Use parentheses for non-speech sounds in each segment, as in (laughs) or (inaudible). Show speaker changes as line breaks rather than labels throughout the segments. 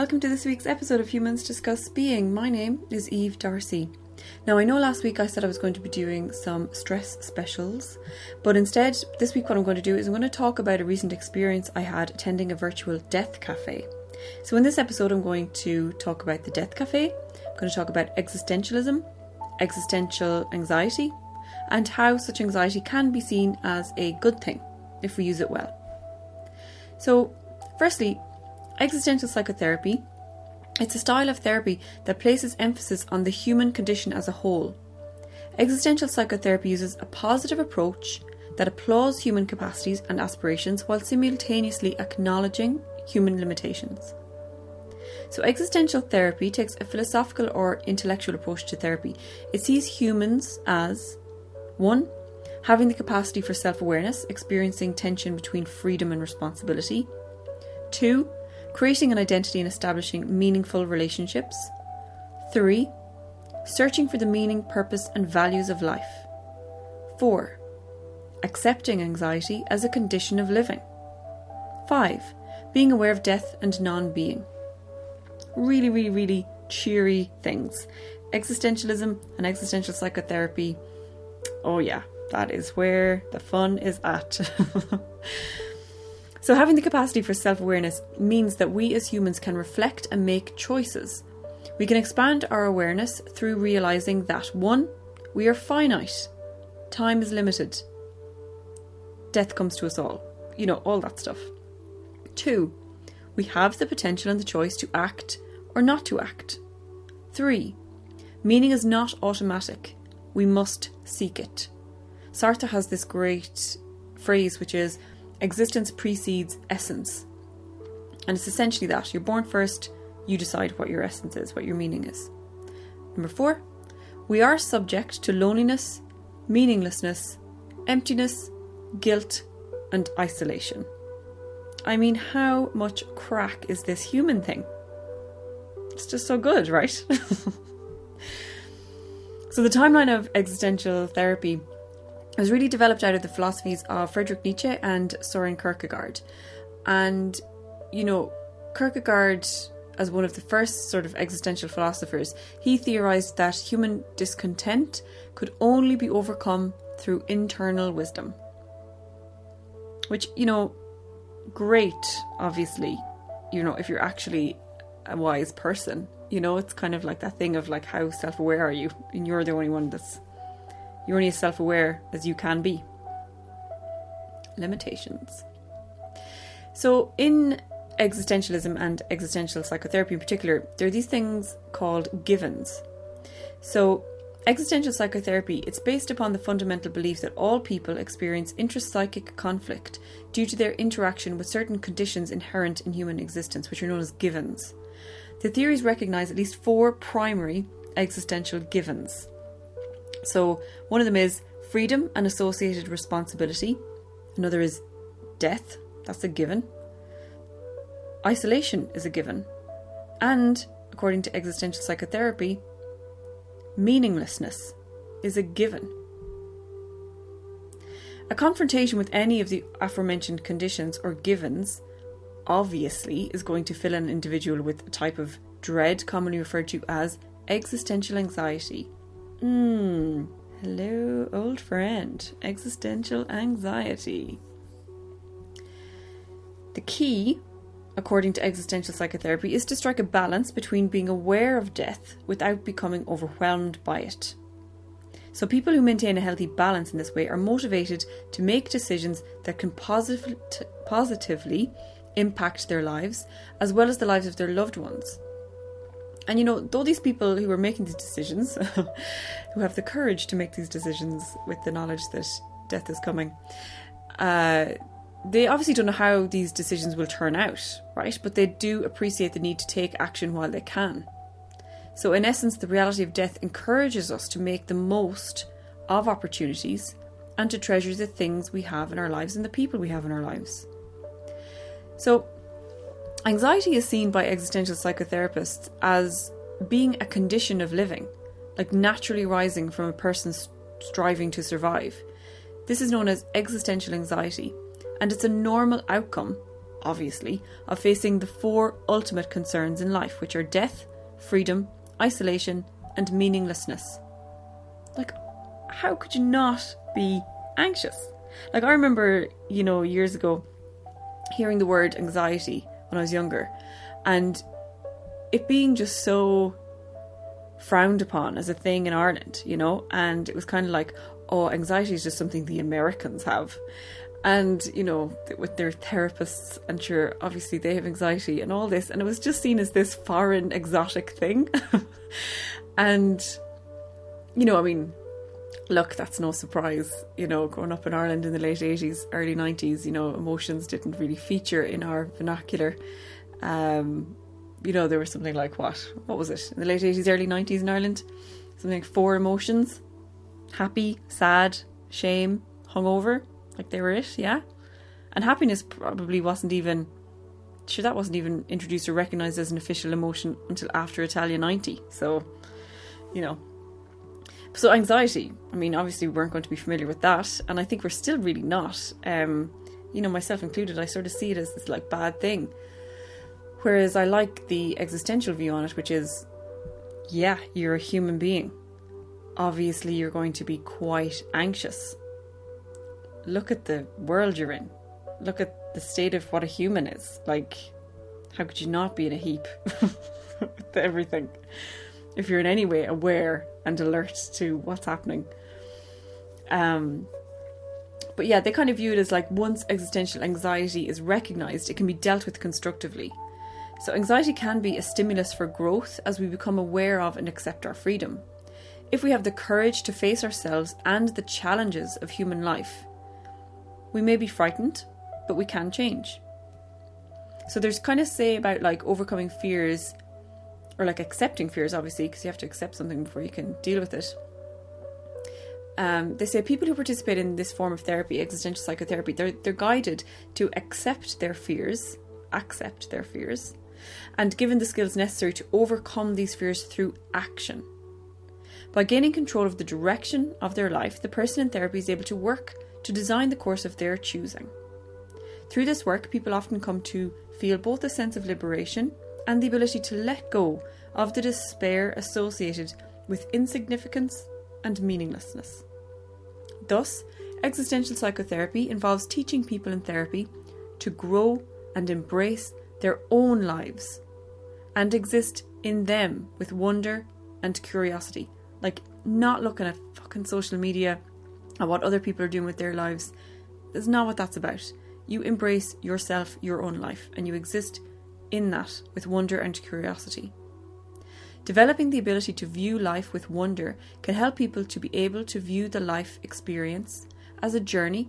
Welcome to this week's episode of Humans Discuss Being. My name is Eve Darcy. Now, I know last week I said I was going to be doing some stress specials, but instead, this week, what I'm going to do is I'm going to talk about a recent experience I had attending a virtual death cafe. So, in this episode, I'm going to talk about the death cafe, I'm going to talk about existentialism, existential anxiety, and how such anxiety can be seen as a good thing if we use it well. So, firstly, existential psychotherapy. It's a style of therapy that places emphasis on the human condition as a whole. Existential psychotherapy uses a positive approach that applauds human capacities and aspirations while simultaneously acknowledging human limitations. So, existential therapy takes a philosophical or intellectual approach to therapy. It sees humans as 1. Having the capacity for self awareness, experiencing tension between freedom and responsibility. 2. Creating an identity and establishing meaningful relationships. 3. Searching for the meaning, purpose, and values of life. 4. Accepting anxiety as a condition of living. 5. Being aware of death and non being. Really, really, really cheery things. Existentialism and existential psychotherapy oh yeah, that is where the fun is at. (laughs) so, having the capacity for self awareness means that we as humans can reflect and make choices. We can expand our awareness through realizing that one, we are finite, time is limited, death comes to us all, you know, all that stuff. Two, we have the potential and the choice to act or not to act. Three, meaning is not automatic we must seek it. Sartre has this great phrase which is existence precedes essence. And it's essentially that you're born first, you decide what your essence is, what your meaning is. Number four, we are subject to loneliness, meaninglessness, emptiness, guilt, and isolation. I mean, how much crack is this human thing? It's just so good, right? (laughs) So, the timeline of existential therapy was really developed out of the philosophies of Friedrich Nietzsche and Soren Kierkegaard. And, you know, Kierkegaard, as one of the first sort of existential philosophers, he theorized that human discontent could only be overcome through internal wisdom. Which, you know, great, obviously, you know, if you're actually a wise person you know, it's kind of like that thing of like how self aware are you? And you're the only one that's you're only as self aware as you can be. Limitations. So in existentialism and existential psychotherapy in particular, there are these things called givens. So existential psychotherapy it's based upon the fundamental belief that all people experience intrapsychic conflict due to their interaction with certain conditions inherent in human existence, which are known as givens. The theories recognize at least four primary existential givens. So, one of them is freedom and associated responsibility, another is death, that's a given. Isolation is a given. And, according to existential psychotherapy, meaninglessness is a given. A confrontation with any of the aforementioned conditions or givens obviously is going to fill an individual with a type of dread commonly referred to as existential anxiety. Hmm, hello, old friend. Existential anxiety. The key, according to existential psychotherapy, is to strike a balance between being aware of death without becoming overwhelmed by it. So, people who maintain a healthy balance in this way are motivated to make decisions that can positively, positively impact their lives as well as the lives of their loved ones. And you know, though these people who are making these decisions, (laughs) who have the courage to make these decisions with the knowledge that death is coming, uh, they obviously don't know how these decisions will turn out, right? But they do appreciate the need to take action while they can. So, in essence, the reality of death encourages us to make the most of opportunities and to treasure the things we have in our lives and the people we have in our lives. So, anxiety is seen by existential psychotherapists as being a condition of living, like naturally rising from a person striving to survive. This is known as existential anxiety, and it's a normal outcome obviously, of facing the four ultimate concerns in life, which are death, freedom, isolation, and meaninglessness. Like, how could you not be anxious? Like, I remember, you know, years ago hearing the word anxiety when I was younger and it being just so frowned upon as a thing in Ireland, you know, and it was kind of like, oh, anxiety is just something the Americans have. And, you know, with their therapists, and sure, obviously they have anxiety and all this, and it was just seen as this foreign, exotic thing. (laughs) and, you know, I mean, look, that's no surprise. You know, growing up in Ireland in the late 80s, early 90s, you know, emotions didn't really feature in our vernacular. Um, you know, there was something like what? What was it? In the late 80s, early 90s in Ireland? Something like four emotions happy, sad, shame, hungover. Like they were it, yeah? And happiness probably wasn't even, sure, that wasn't even introduced or recognised as an official emotion until after Italia 90. So, you know. So, anxiety, I mean, obviously, we weren't going to be familiar with that. And I think we're still really not. Um, you know, myself included, I sort of see it as this like bad thing Whereas I like the existential view on it, which is yeah, you're a human being. Obviously, you're going to be quite anxious. Look at the world you're in. Look at the state of what a human is. Like, how could you not be in a heap (laughs) with everything? If you're in any way aware and alert to what's happening. Um, but yeah, they kind of view it as like once existential anxiety is recognized, it can be dealt with constructively. So, anxiety can be a stimulus for growth as we become aware of and accept our freedom. If we have the courage to face ourselves and the challenges of human life, we may be frightened, but we can change. So, there's kind of say about like overcoming fears or like accepting fears, obviously, because you have to accept something before you can deal with it. Um, they say people who participate in this form of therapy, existential psychotherapy, they're, they're guided to accept their fears, accept their fears, and given the skills necessary to overcome these fears through action. By gaining control of the direction of their life, the person in therapy is able to work to design the course of their choosing. Through this work, people often come to feel both a sense of liberation and the ability to let go of the despair associated with insignificance and meaninglessness. Thus, existential psychotherapy involves teaching people in therapy to grow and embrace their own lives and exist in them with wonder and curiosity. Like, not looking at fucking social media and what other people are doing with their lives. That's not what that's about. You embrace yourself, your own life, and you exist in that with wonder and curiosity. Developing the ability to view life with wonder can help people to be able to view the life experience as a journey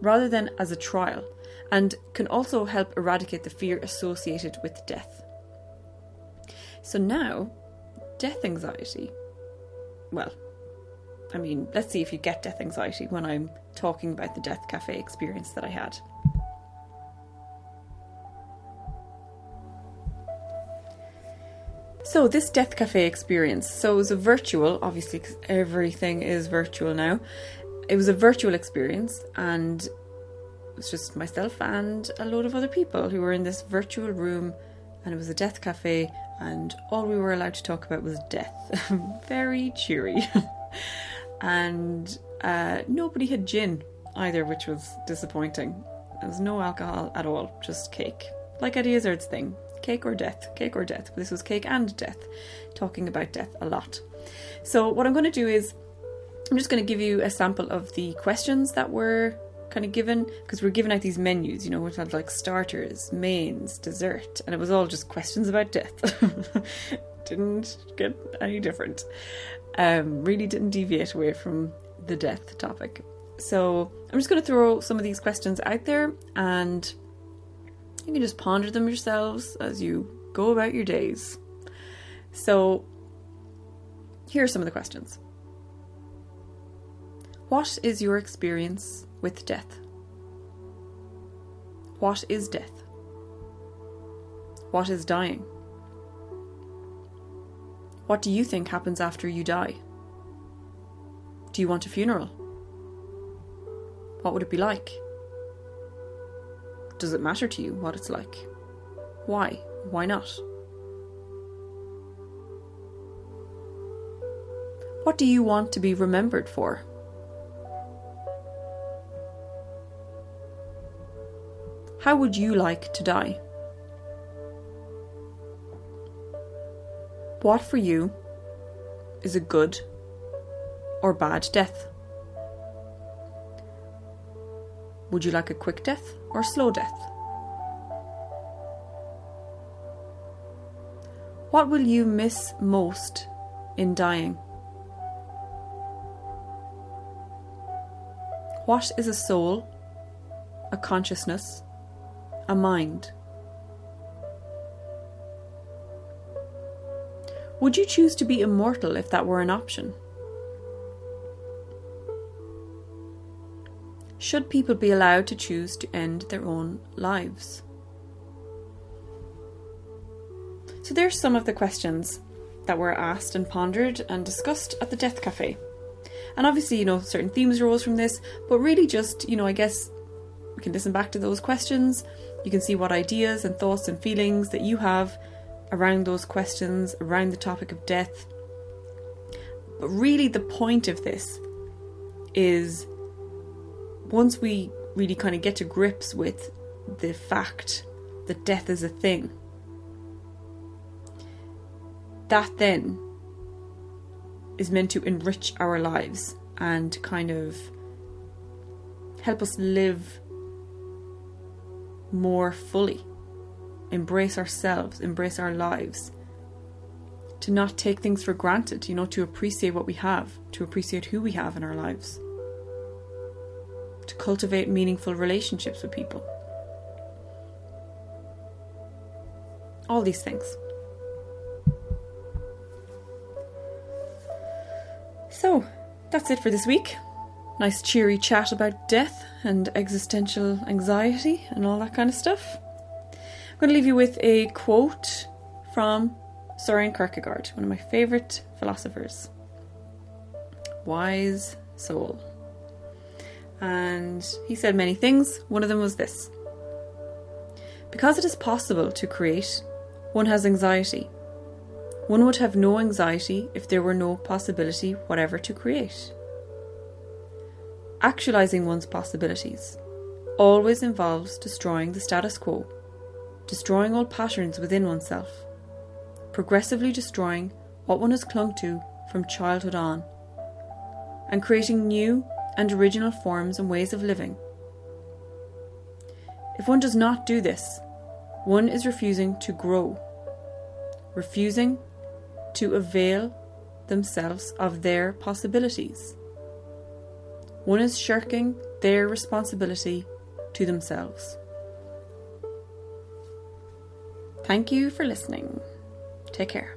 rather than as a trial and can also help eradicate the fear associated with death. So now, death anxiety. Well, I mean, let's see if you get death anxiety when I'm talking about the Death Cafe experience that I had. So, this Death Cafe experience, so it was a virtual, obviously, because everything is virtual now. It was a virtual experience, and it was just myself and a load of other people who were in this virtual room, and it was a death cafe, and all we were allowed to talk about was death. (laughs) Very cheery. (laughs) and uh, nobody had gin either, which was disappointing. There was no alcohol at all, just cake. Like Eddie Izzard's thing cake or death, cake or death. This was cake and death, talking about death a lot. So, what I'm going to do is I'm just going to give you a sample of the questions that were kind of given because we're given out these menus, you know, which had like starters, mains, dessert, and it was all just questions about death. (laughs) didn't get any different. Um, really didn't deviate away from the death topic. So I'm just going to throw some of these questions out there, and you can just ponder them yourselves as you go about your days. So here are some of the questions. What is your experience with death. What is death? What is dying? What do you think happens after you die? Do you want a funeral? What would it be like? Does it matter to you what it's like? Why? Why not? What do you want to be remembered for? How would you like to die? What for you is a good or bad death? Would you like a quick death or slow death? What will you miss most in dying? What is a soul, a consciousness, a mind? Would you choose to be immortal if that were an option? Should people be allowed to choose to end their own lives? So, there's some of the questions that were asked and pondered and discussed at the Death Cafe. And obviously, you know, certain themes arose from this, but really just, you know, I guess we can listen back to those questions. You can see what ideas and thoughts and feelings that you have around those questions, around the topic of death. But really, the point of this is once we really kind of get to grips with the fact that death is a thing, that then is meant to enrich our lives and kind of help us live more fully, embrace ourselves, embrace our lives, to not take things for granted, you know, to appreciate what we have, to appreciate who we have in our lives, to cultivate meaningful relationships with people. All these things. So, that's it for this week. Nice cheery chat about death and existential anxiety and all that kind of stuff. I'm going to leave you with a quote from Soren Kierkegaard, one of my favourite philosophers. Wise soul. And he said many things. One of them was this Because it is possible to create, one has anxiety one would have no anxiety if there were no possibility whatever to create. Actualizing one's possibilities always involves destroying the status quo, destroying all patterns within oneself, progressively destroying what one has clung to from childhood on, and creating new and original forms and ways of living. If one does not do this, one is refusing to grow, refusing to avail themselves of their possibilities. One is shirking their responsibility to themselves. Thank you for listening. Take care.